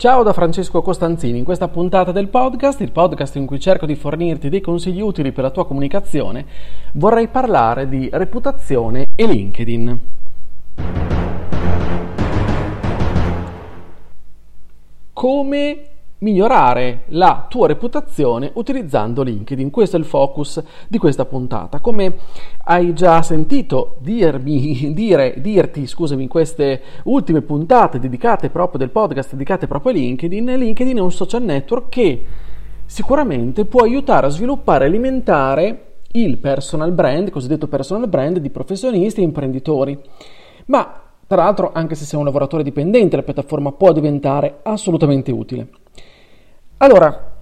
Ciao da Francesco Costanzini, in questa puntata del podcast, il podcast in cui cerco di fornirti dei consigli utili per la tua comunicazione, vorrei parlare di reputazione e LinkedIn. Come migliorare la tua reputazione utilizzando LinkedIn. Questo è il focus di questa puntata. Come hai già sentito dirmi, dire, dirti, scusami, in queste ultime puntate dedicate proprio del podcast, dedicate proprio a LinkedIn, LinkedIn è un social network che sicuramente può aiutare a sviluppare e alimentare il personal brand, cosiddetto personal brand di professionisti e imprenditori. Ma tra l'altro, anche se sei un lavoratore dipendente, la piattaforma può diventare assolutamente utile. Allora,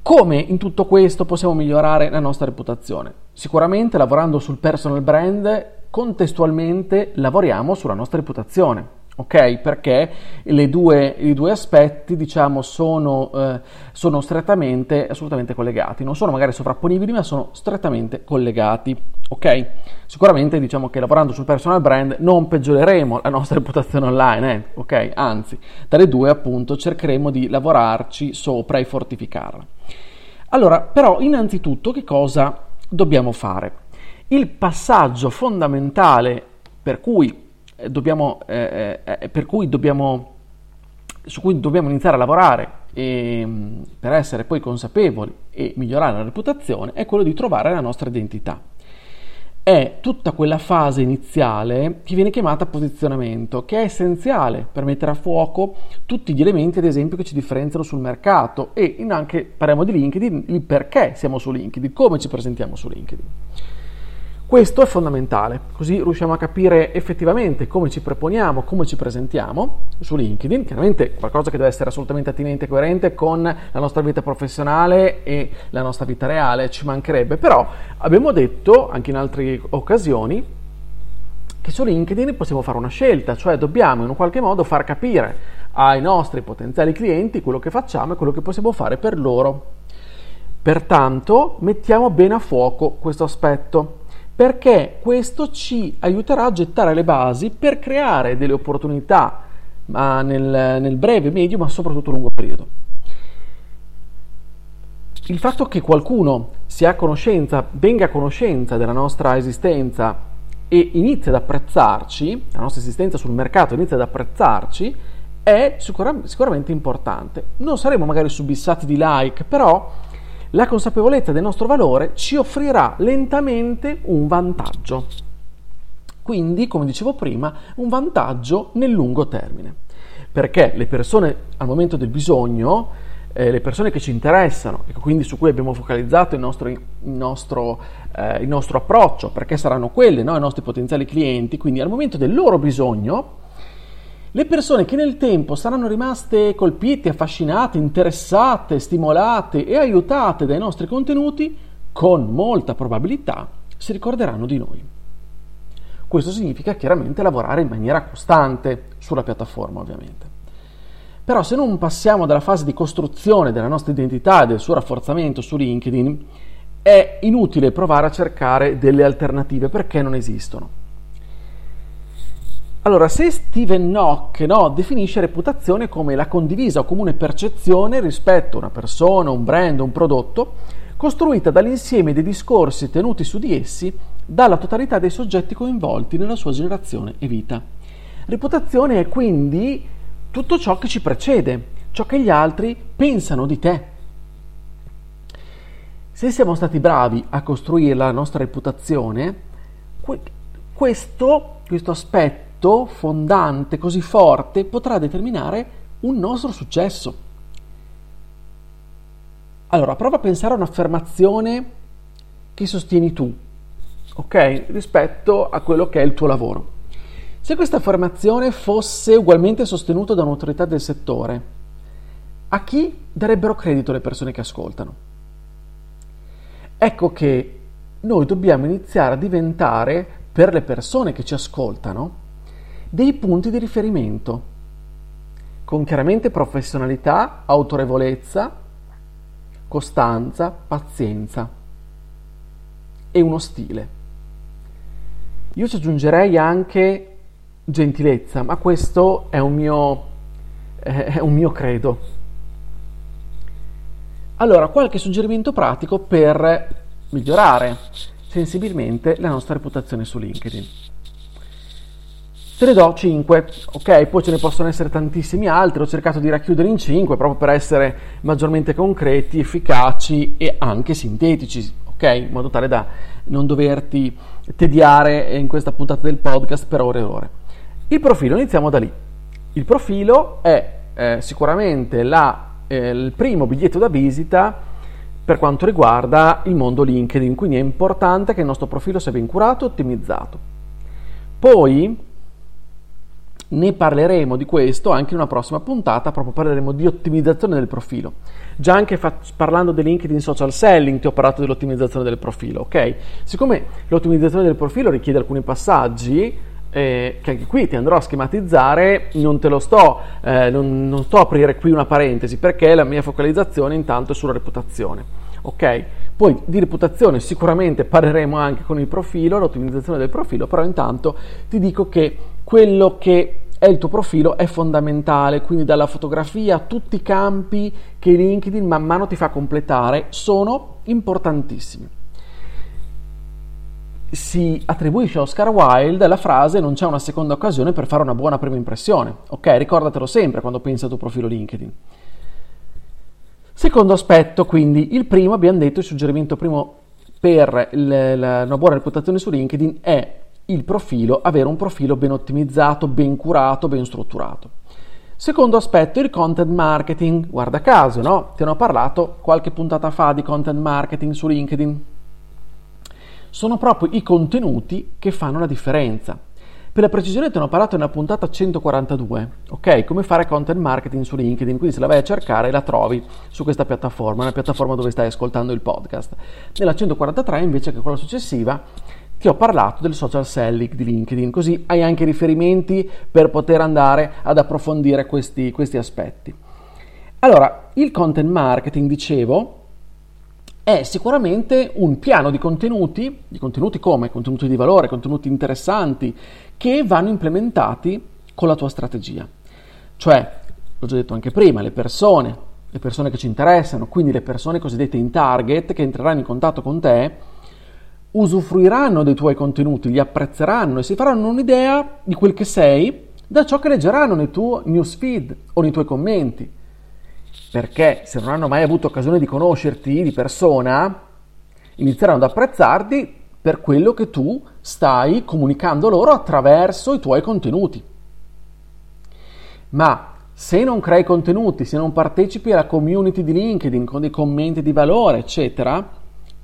come in tutto questo possiamo migliorare la nostra reputazione? Sicuramente lavorando sul personal brand, contestualmente lavoriamo sulla nostra reputazione ok? Perché due, i due aspetti, diciamo, sono, eh, sono, strettamente, assolutamente collegati. Non sono magari sovrapponibili, ma sono strettamente collegati, ok? Sicuramente, diciamo che lavorando sul personal brand non peggioreremo la nostra reputazione online, eh? ok? Anzi, dalle due, appunto, cercheremo di lavorarci sopra e fortificarla. Allora, però, innanzitutto, che cosa dobbiamo fare? Il passaggio fondamentale per cui dobbiamo, eh, eh, eh, per cui dobbiamo, su cui dobbiamo iniziare a lavorare e, ehm, per essere poi consapevoli e migliorare la reputazione è quello di trovare la nostra identità. È tutta quella fase iniziale che viene chiamata posizionamento, che è essenziale per mettere a fuoco tutti gli elementi, ad esempio, che ci differenziano sul mercato e anche parliamo di LinkedIn, il perché siamo su LinkedIn, come ci presentiamo su LinkedIn. Questo è fondamentale, così riusciamo a capire effettivamente come ci proponiamo, come ci presentiamo su LinkedIn, chiaramente qualcosa che deve essere assolutamente attinente e coerente con la nostra vita professionale e la nostra vita reale, ci mancherebbe, però abbiamo detto anche in altre occasioni che su LinkedIn possiamo fare una scelta, cioè dobbiamo in un qualche modo far capire ai nostri potenziali clienti quello che facciamo e quello che possiamo fare per loro. Pertanto mettiamo bene a fuoco questo aspetto perché questo ci aiuterà a gettare le basi per creare delle opportunità ma nel, nel breve, medio, ma soprattutto lungo periodo. Il fatto che qualcuno sia a conoscenza, venga a conoscenza della nostra esistenza e inizi ad apprezzarci, la nostra esistenza sul mercato inizia ad apprezzarci, è sicuramente importante. Non saremo magari subissati di like, però la consapevolezza del nostro valore ci offrirà lentamente un vantaggio. Quindi, come dicevo prima, un vantaggio nel lungo termine. Perché le persone al momento del bisogno, eh, le persone che ci interessano e quindi su cui abbiamo focalizzato il nostro, il nostro, eh, il nostro approccio, perché saranno quelle no, i nostri potenziali clienti, quindi al momento del loro bisogno, le persone che nel tempo saranno rimaste colpite, affascinate, interessate, stimolate e aiutate dai nostri contenuti, con molta probabilità si ricorderanno di noi. Questo significa chiaramente lavorare in maniera costante sulla piattaforma, ovviamente. Però se non passiamo dalla fase di costruzione della nostra identità e del suo rafforzamento su LinkedIn, è inutile provare a cercare delle alternative perché non esistono. Allora, se Steven Nock no, definisce reputazione come la condivisa o comune percezione rispetto a una persona, un brand, un prodotto, costruita dall'insieme dei discorsi tenuti su di essi dalla totalità dei soggetti coinvolti nella sua generazione e vita. Reputazione è quindi tutto ciò che ci precede, ciò che gli altri pensano di te. Se siamo stati bravi a costruire la nostra reputazione, questo, questo aspetto aspetto fondante così forte potrà determinare un nostro successo. Allora, prova a pensare a un'affermazione che sostieni tu, ok? Rispetto a quello che è il tuo lavoro. Se questa affermazione fosse ugualmente sostenuta da un'autorità del settore, a chi darebbero credito le persone che ascoltano? Ecco che noi dobbiamo iniziare a diventare, per le persone che ci ascoltano, dei punti di riferimento, con chiaramente professionalità, autorevolezza, costanza, pazienza e uno stile. Io ci aggiungerei anche gentilezza, ma questo è un mio, è un mio credo. Allora, qualche suggerimento pratico per migliorare sensibilmente la nostra reputazione su LinkedIn. Te ne do 5, ok? Poi ce ne possono essere tantissimi altri, ho cercato di racchiudere in 5 proprio per essere maggiormente concreti, efficaci e anche sintetici, ok? In modo tale da non doverti tediare in questa puntata del podcast per ore e ore. Il profilo, iniziamo da lì. Il profilo è eh, sicuramente la, eh, il primo biglietto da visita per quanto riguarda il mondo LinkedIn, quindi è importante che il nostro profilo sia ben curato e ottimizzato. Poi ne parleremo di questo anche in una prossima puntata, proprio parleremo di ottimizzazione del profilo. Già anche fa- parlando di LinkedIn social selling ti ho parlato dell'ottimizzazione del profilo, ok? Siccome l'ottimizzazione del profilo richiede alcuni passaggi, eh, che anche qui ti andrò a schematizzare, non te lo sto, eh, non, non sto a aprire qui una parentesi perché la mia focalizzazione intanto è sulla reputazione. Ok? Poi di reputazione sicuramente parleremo anche con il profilo, l'ottimizzazione del profilo, però intanto ti dico che quello che è il tuo profilo è fondamentale, quindi dalla fotografia a tutti i campi che LinkedIn man mano ti fa completare sono importantissimi si attribuisce a Oscar Wilde la frase non c'è una seconda occasione per fare una buona prima impressione. Ok, ricordatelo sempre quando pensi al tuo profilo LinkedIn. Secondo aspetto, quindi, il primo, abbiamo detto, il suggerimento primo per il, la, una buona reputazione su LinkedIn è il profilo, avere un profilo ben ottimizzato, ben curato, ben strutturato. Secondo aspetto, il content marketing. Guarda caso, no? Ti hanno parlato qualche puntata fa di content marketing su LinkedIn sono proprio i contenuti che fanno la differenza. Per la precisione ti ho parlato nella puntata 142, ok? Come fare content marketing su LinkedIn, quindi se la vai a cercare la trovi su questa piattaforma, una piattaforma dove stai ascoltando il podcast. Nella 143 invece che quella successiva ti ho parlato del social selling di LinkedIn, così hai anche riferimenti per poter andare ad approfondire questi, questi aspetti. Allora, il content marketing, dicevo, è sicuramente un piano di contenuti, di contenuti come? Contenuti di valore, contenuti interessanti, che vanno implementati con la tua strategia. Cioè, l'ho già detto anche prima, le persone, le persone che ci interessano, quindi le persone cosiddette in target che entreranno in contatto con te, usufruiranno dei tuoi contenuti, li apprezzeranno e si faranno un'idea di quel che sei da ciò che leggeranno nei tuoi newsfeed o nei tuoi commenti perché se non hanno mai avuto occasione di conoscerti di persona, inizieranno ad apprezzarti per quello che tu stai comunicando loro attraverso i tuoi contenuti. Ma se non crei contenuti, se non partecipi alla community di LinkedIn con dei commenti di valore, eccetera,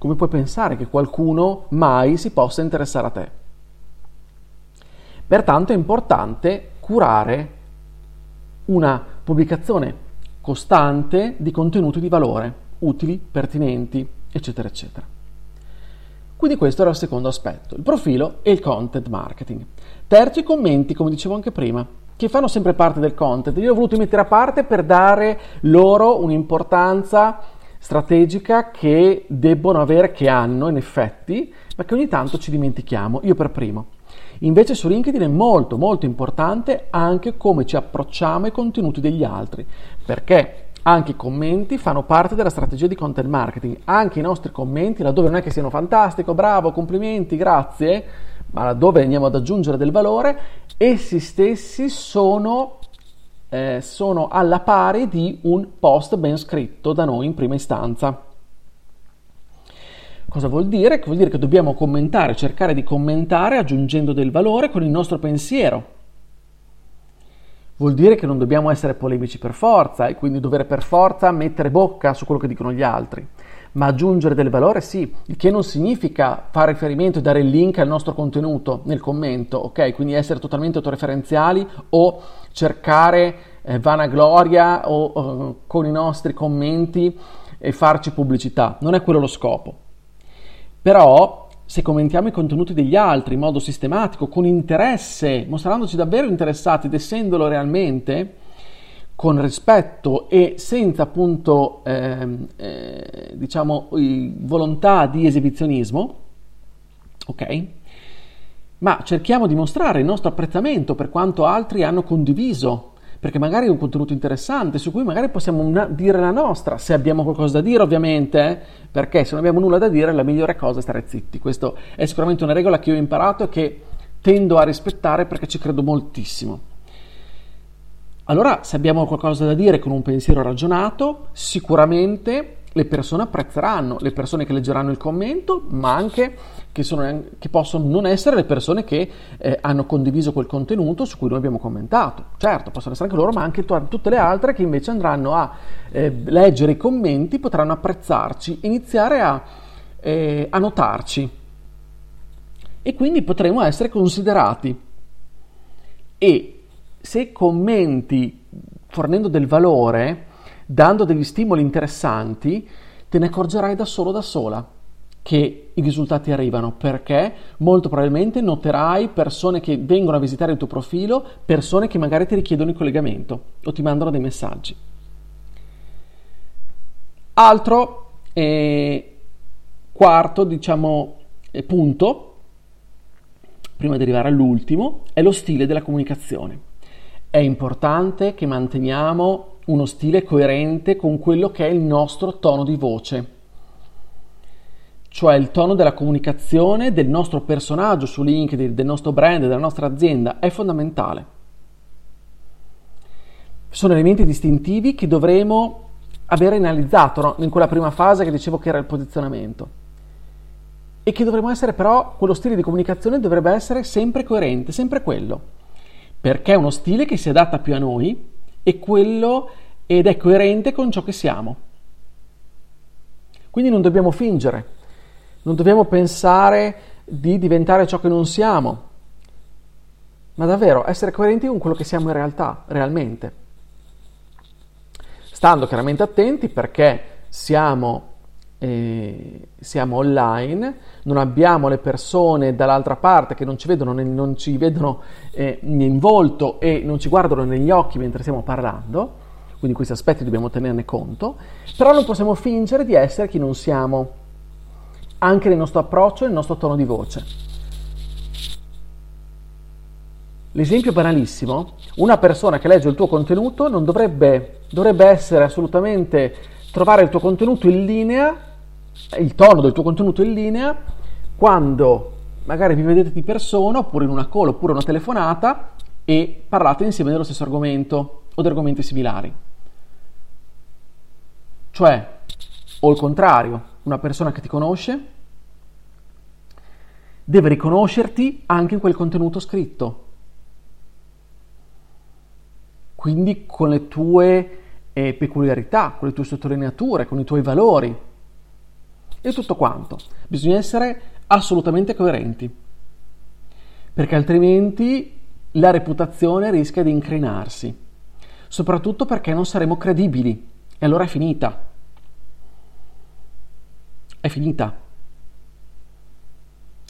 come puoi pensare che qualcuno mai si possa interessare a te? Pertanto è importante curare una pubblicazione costante di contenuti di valore, utili, pertinenti, eccetera, eccetera. Quindi questo era il secondo aspetto, il profilo e il content marketing. Terzo, i commenti, come dicevo anche prima, che fanno sempre parte del content. Io ho voluto mettere a parte per dare loro un'importanza strategica che debbono avere, che hanno in effetti, ma che ogni tanto ci dimentichiamo, io per primo. Invece su LinkedIn è molto molto importante anche come ci approcciamo ai contenuti degli altri, perché anche i commenti fanno parte della strategia di content marketing. Anche i nostri commenti, laddove non è che siano fantastico, bravo, complimenti, grazie, ma laddove andiamo ad aggiungere del valore, essi stessi sono, eh, sono alla pari di un post ben scritto da noi in prima istanza. Cosa vuol dire? Vuol dire che dobbiamo commentare, cercare di commentare aggiungendo del valore con il nostro pensiero. Vuol dire che non dobbiamo essere polemici per forza e quindi dover per forza mettere bocca su quello che dicono gli altri, ma aggiungere del valore sì, il che non significa fare riferimento e dare il link al nostro contenuto nel commento, ok? Quindi essere totalmente autoreferenziali o cercare eh, vanagloria o eh, con i nostri commenti e farci pubblicità, non è quello lo scopo. Però se commentiamo i contenuti degli altri in modo sistematico, con interesse, mostrandoci davvero interessati ed essendolo realmente, con rispetto e senza appunto eh, eh, diciamo volontà di esibizionismo, ok? Ma cerchiamo di mostrare il nostro apprezzamento per quanto altri hanno condiviso perché magari è un contenuto interessante su cui magari possiamo una, dire la nostra, se abbiamo qualcosa da dire ovviamente, eh? perché se non abbiamo nulla da dire la migliore cosa è stare zitti. Questa è sicuramente una regola che io ho imparato e che tendo a rispettare perché ci credo moltissimo. Allora, se abbiamo qualcosa da dire con un pensiero ragionato, sicuramente le persone apprezzeranno, le persone che leggeranno il commento, ma anche che, sono, che possono non essere le persone che eh, hanno condiviso quel contenuto su cui noi abbiamo commentato. Certo, possono essere anche loro, ma anche t- tutte le altre che invece andranno a eh, leggere i commenti, potranno apprezzarci, iniziare a, eh, a notarci e quindi potremo essere considerati. E se commenti fornendo del valore, dando degli stimoli interessanti, te ne accorgerai da solo da sola che i risultati arrivano perché molto probabilmente noterai persone che vengono a visitare il tuo profilo, persone che magari ti richiedono il collegamento o ti mandano dei messaggi. Altro eh, quarto, diciamo, eh, punto, prima di arrivare all'ultimo, è lo stile della comunicazione. È importante che manteniamo uno stile coerente con quello che è il nostro tono di voce, cioè il tono della comunicazione del nostro personaggio su LinkedIn, del nostro brand, della nostra azienda, è fondamentale. Sono elementi distintivi che dovremo aver analizzato no? in quella prima fase che dicevo che era il posizionamento e che dovremmo essere però, quello stile di comunicazione dovrebbe essere sempre coerente, sempre quello, perché è uno stile che si adatta più a noi e quello ed è coerente con ciò che siamo. Quindi non dobbiamo fingere, non dobbiamo pensare di diventare ciò che non siamo, ma davvero essere coerenti con quello che siamo in realtà, realmente. Stando chiaramente attenti perché siamo, eh, siamo online, non abbiamo le persone dall'altra parte che non ci vedono, non ci vedono eh, in volto e non ci guardano negli occhi mentre stiamo parlando, quindi questi aspetti dobbiamo tenerne conto, però non possiamo fingere di essere chi non siamo, anche nel nostro approccio e nel nostro tono di voce. L'esempio banalissimo, una persona che legge il tuo contenuto non dovrebbe, dovrebbe essere assolutamente trovare il tuo contenuto in linea, il tono del tuo contenuto in linea, quando magari vi vedete di persona oppure in una call oppure una telefonata e parlate insieme dello stesso argomento o di argomenti similari. Cioè, o il contrario, una persona che ti conosce deve riconoscerti anche in quel contenuto scritto. Quindi con le tue eh, peculiarità, con le tue sottolineature, con i tuoi valori e tutto quanto. Bisogna essere assolutamente coerenti, perché altrimenti la reputazione rischia di incrinarsi, soprattutto perché non saremo credibili e allora è finita. È finita.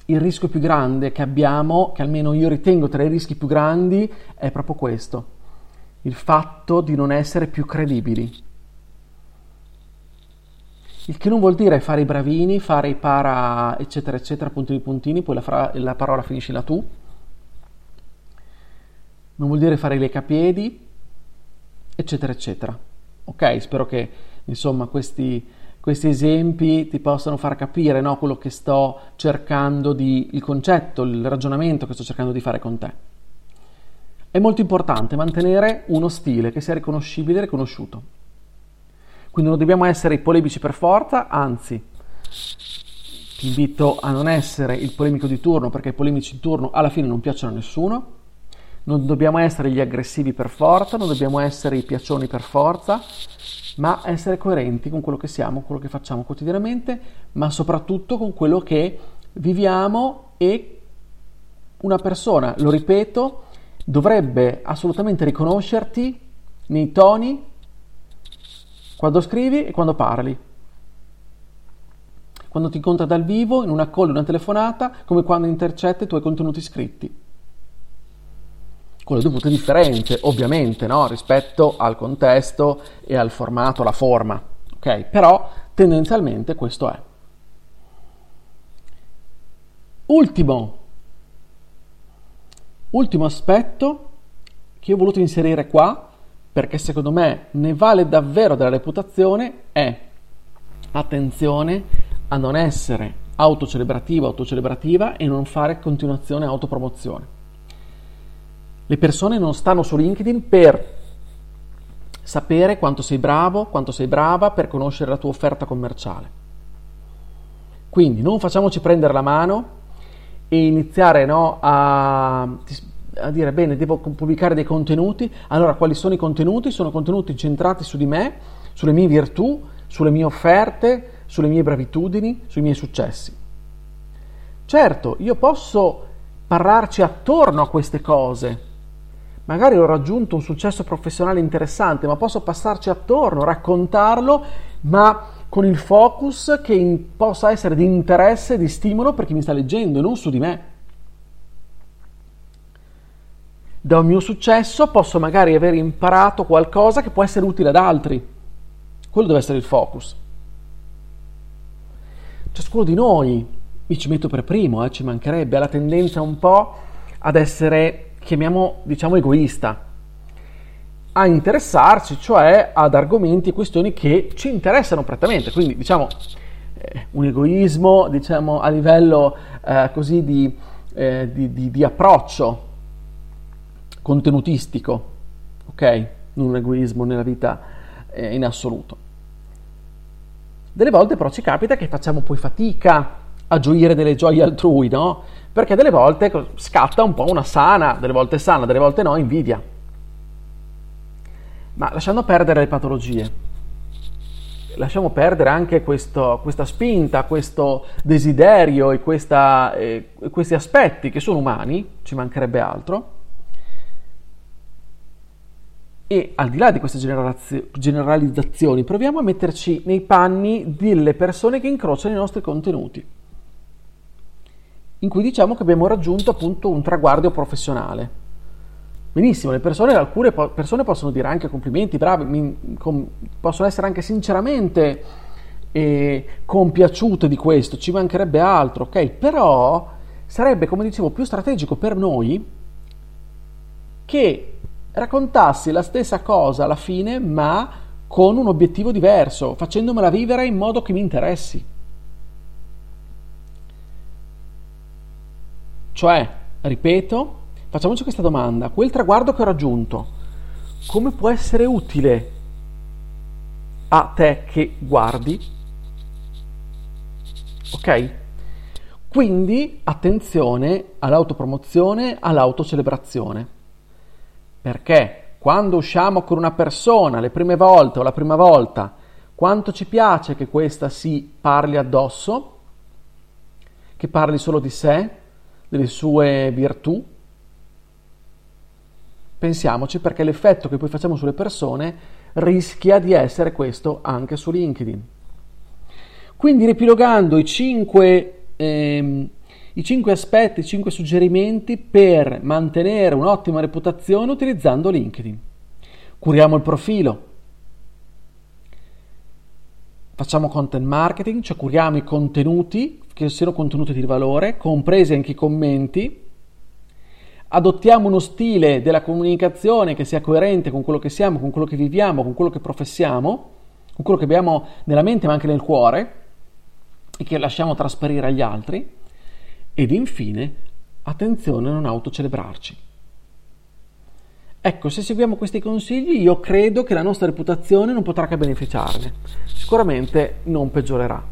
Il rischio più grande che abbiamo, che almeno io ritengo tra i rischi più grandi, è proprio questo. Il fatto di non essere più credibili. Il che non vuol dire fare i bravini, fare i para, eccetera, eccetera, puntini puntini, poi la, fra- la parola finisci là tu. Non vuol dire fare i lecapiedi, eccetera, eccetera. Ok, spero che insomma questi, questi esempi ti possano far capire no, quello che sto cercando di, il concetto, il ragionamento che sto cercando di fare con te. È molto importante mantenere uno stile che sia riconoscibile e riconosciuto. Quindi non dobbiamo essere i polemici per forza, anzi, ti invito a non essere il polemico di turno perché i polemici di turno alla fine non piacciono a nessuno. Non dobbiamo essere gli aggressivi per forza, non dobbiamo essere i piaccioni per forza, ma essere coerenti con quello che siamo, quello che facciamo quotidianamente, ma soprattutto con quello che viviamo e una persona, lo ripeto, dovrebbe assolutamente riconoscerti nei toni quando scrivi e quando parli. quando ti incontra dal vivo, in una call, una telefonata, come quando intercetta i tuoi contenuti scritti. Con le dovute differenze, ovviamente, no? rispetto al contesto e al formato, alla forma. Ok? Però tendenzialmente questo è. Ultimo, ultimo aspetto che ho voluto inserire qua, perché secondo me ne vale davvero della reputazione, è attenzione a non essere autocelebrativa, autocelebrativa e non fare continuazione autopromozione. Le persone non stanno su LinkedIn per sapere quanto sei bravo, quanto sei brava per conoscere la tua offerta commerciale. Quindi non facciamoci prendere la mano e iniziare no, a, a, dire bene devo pubblicare dei contenuti allora quali sono i contenuti? sono contenuti centrati su di me sulle mie virtù sulle mie offerte sulle mie bravitudini sui miei successi certo io posso parlarci attorno a queste cose magari ho raggiunto un successo professionale interessante ma posso passarci attorno raccontarlo ma con il focus che in, possa essere di interesse, di stimolo per chi mi sta leggendo e non su di me. Da un mio successo posso magari aver imparato qualcosa che può essere utile ad altri. Quello deve essere il focus. Ciascuno di noi, mi ci metto per primo, eh, ci mancherebbe, ha la tendenza un po' ad essere, chiamiamo, diciamo, egoista a interessarci, cioè ad argomenti e questioni che ci interessano prettamente. Quindi, diciamo, eh, un egoismo, diciamo, a livello eh, così di, eh, di, di, di, approccio contenutistico, ok? Non un egoismo nella vita eh, in assoluto. Delle volte però ci capita che facciamo poi fatica a gioire delle gioie altrui, no? Perché delle volte scatta un po' una sana, delle volte sana, delle volte no, invidia ma lasciando perdere le patologie, lasciamo perdere anche questo, questa spinta, questo desiderio e questa, eh, questi aspetti che sono umani, ci mancherebbe altro. E al di là di queste generalizzazioni, proviamo a metterci nei panni delle persone che incrociano i nostri contenuti, in cui diciamo che abbiamo raggiunto appunto un traguardo professionale Benissimo, le persone, alcune persone possono dire anche complimenti, bravi, mi, com, possono essere anche sinceramente eh, compiaciute di questo, ci mancherebbe altro, ok? Però sarebbe, come dicevo, più strategico per noi che raccontassi la stessa cosa alla fine, ma con un obiettivo diverso, facendomela vivere in modo che mi interessi. Cioè, ripeto, Facciamoci questa domanda, quel traguardo che ho raggiunto, come può essere utile a te che guardi? Ok? Quindi attenzione all'autopromozione, all'autocelebrazione. Perché? Quando usciamo con una persona le prime volte o la prima volta, quanto ci piace che questa si parli addosso, che parli solo di sé, delle sue virtù, Pensiamoci perché l'effetto che poi facciamo sulle persone rischia di essere questo anche su LinkedIn. Quindi ripilogando i cinque, ehm, i cinque aspetti, i cinque suggerimenti per mantenere un'ottima reputazione utilizzando LinkedIn. Curiamo il profilo, facciamo content marketing, cioè curiamo i contenuti, che siano contenuti di valore, compresi anche i commenti, adottiamo uno stile della comunicazione che sia coerente con quello che siamo, con quello che viviamo, con quello che professiamo, con quello che abbiamo nella mente ma anche nel cuore e che lasciamo trasparire agli altri. Ed infine, attenzione a non autocelebrarci. Ecco, se seguiamo questi consigli, io credo che la nostra reputazione non potrà che beneficiarne. Sicuramente non peggiorerà.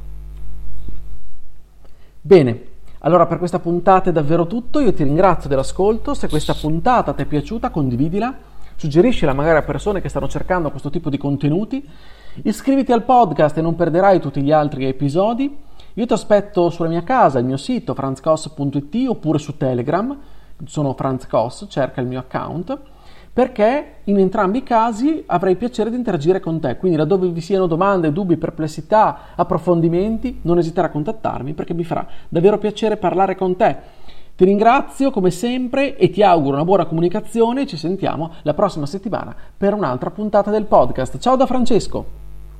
Bene, allora per questa puntata è davvero tutto, io ti ringrazio dell'ascolto, se questa puntata ti è piaciuta condividila, suggeriscila magari a persone che stanno cercando questo tipo di contenuti, iscriviti al podcast e non perderai tutti gli altri episodi, io ti aspetto sulla mia casa, il mio sito franzcos.it oppure su Telegram, sono franzcos, cerca il mio account, perché in entrambi i casi avrei piacere di interagire con te. Quindi, laddove vi siano domande, dubbi, perplessità, approfondimenti, non esitare a contattarmi perché mi farà davvero piacere parlare con te. Ti ringrazio come sempre e ti auguro una buona comunicazione. Ci sentiamo la prossima settimana per un'altra puntata del podcast. Ciao da Francesco!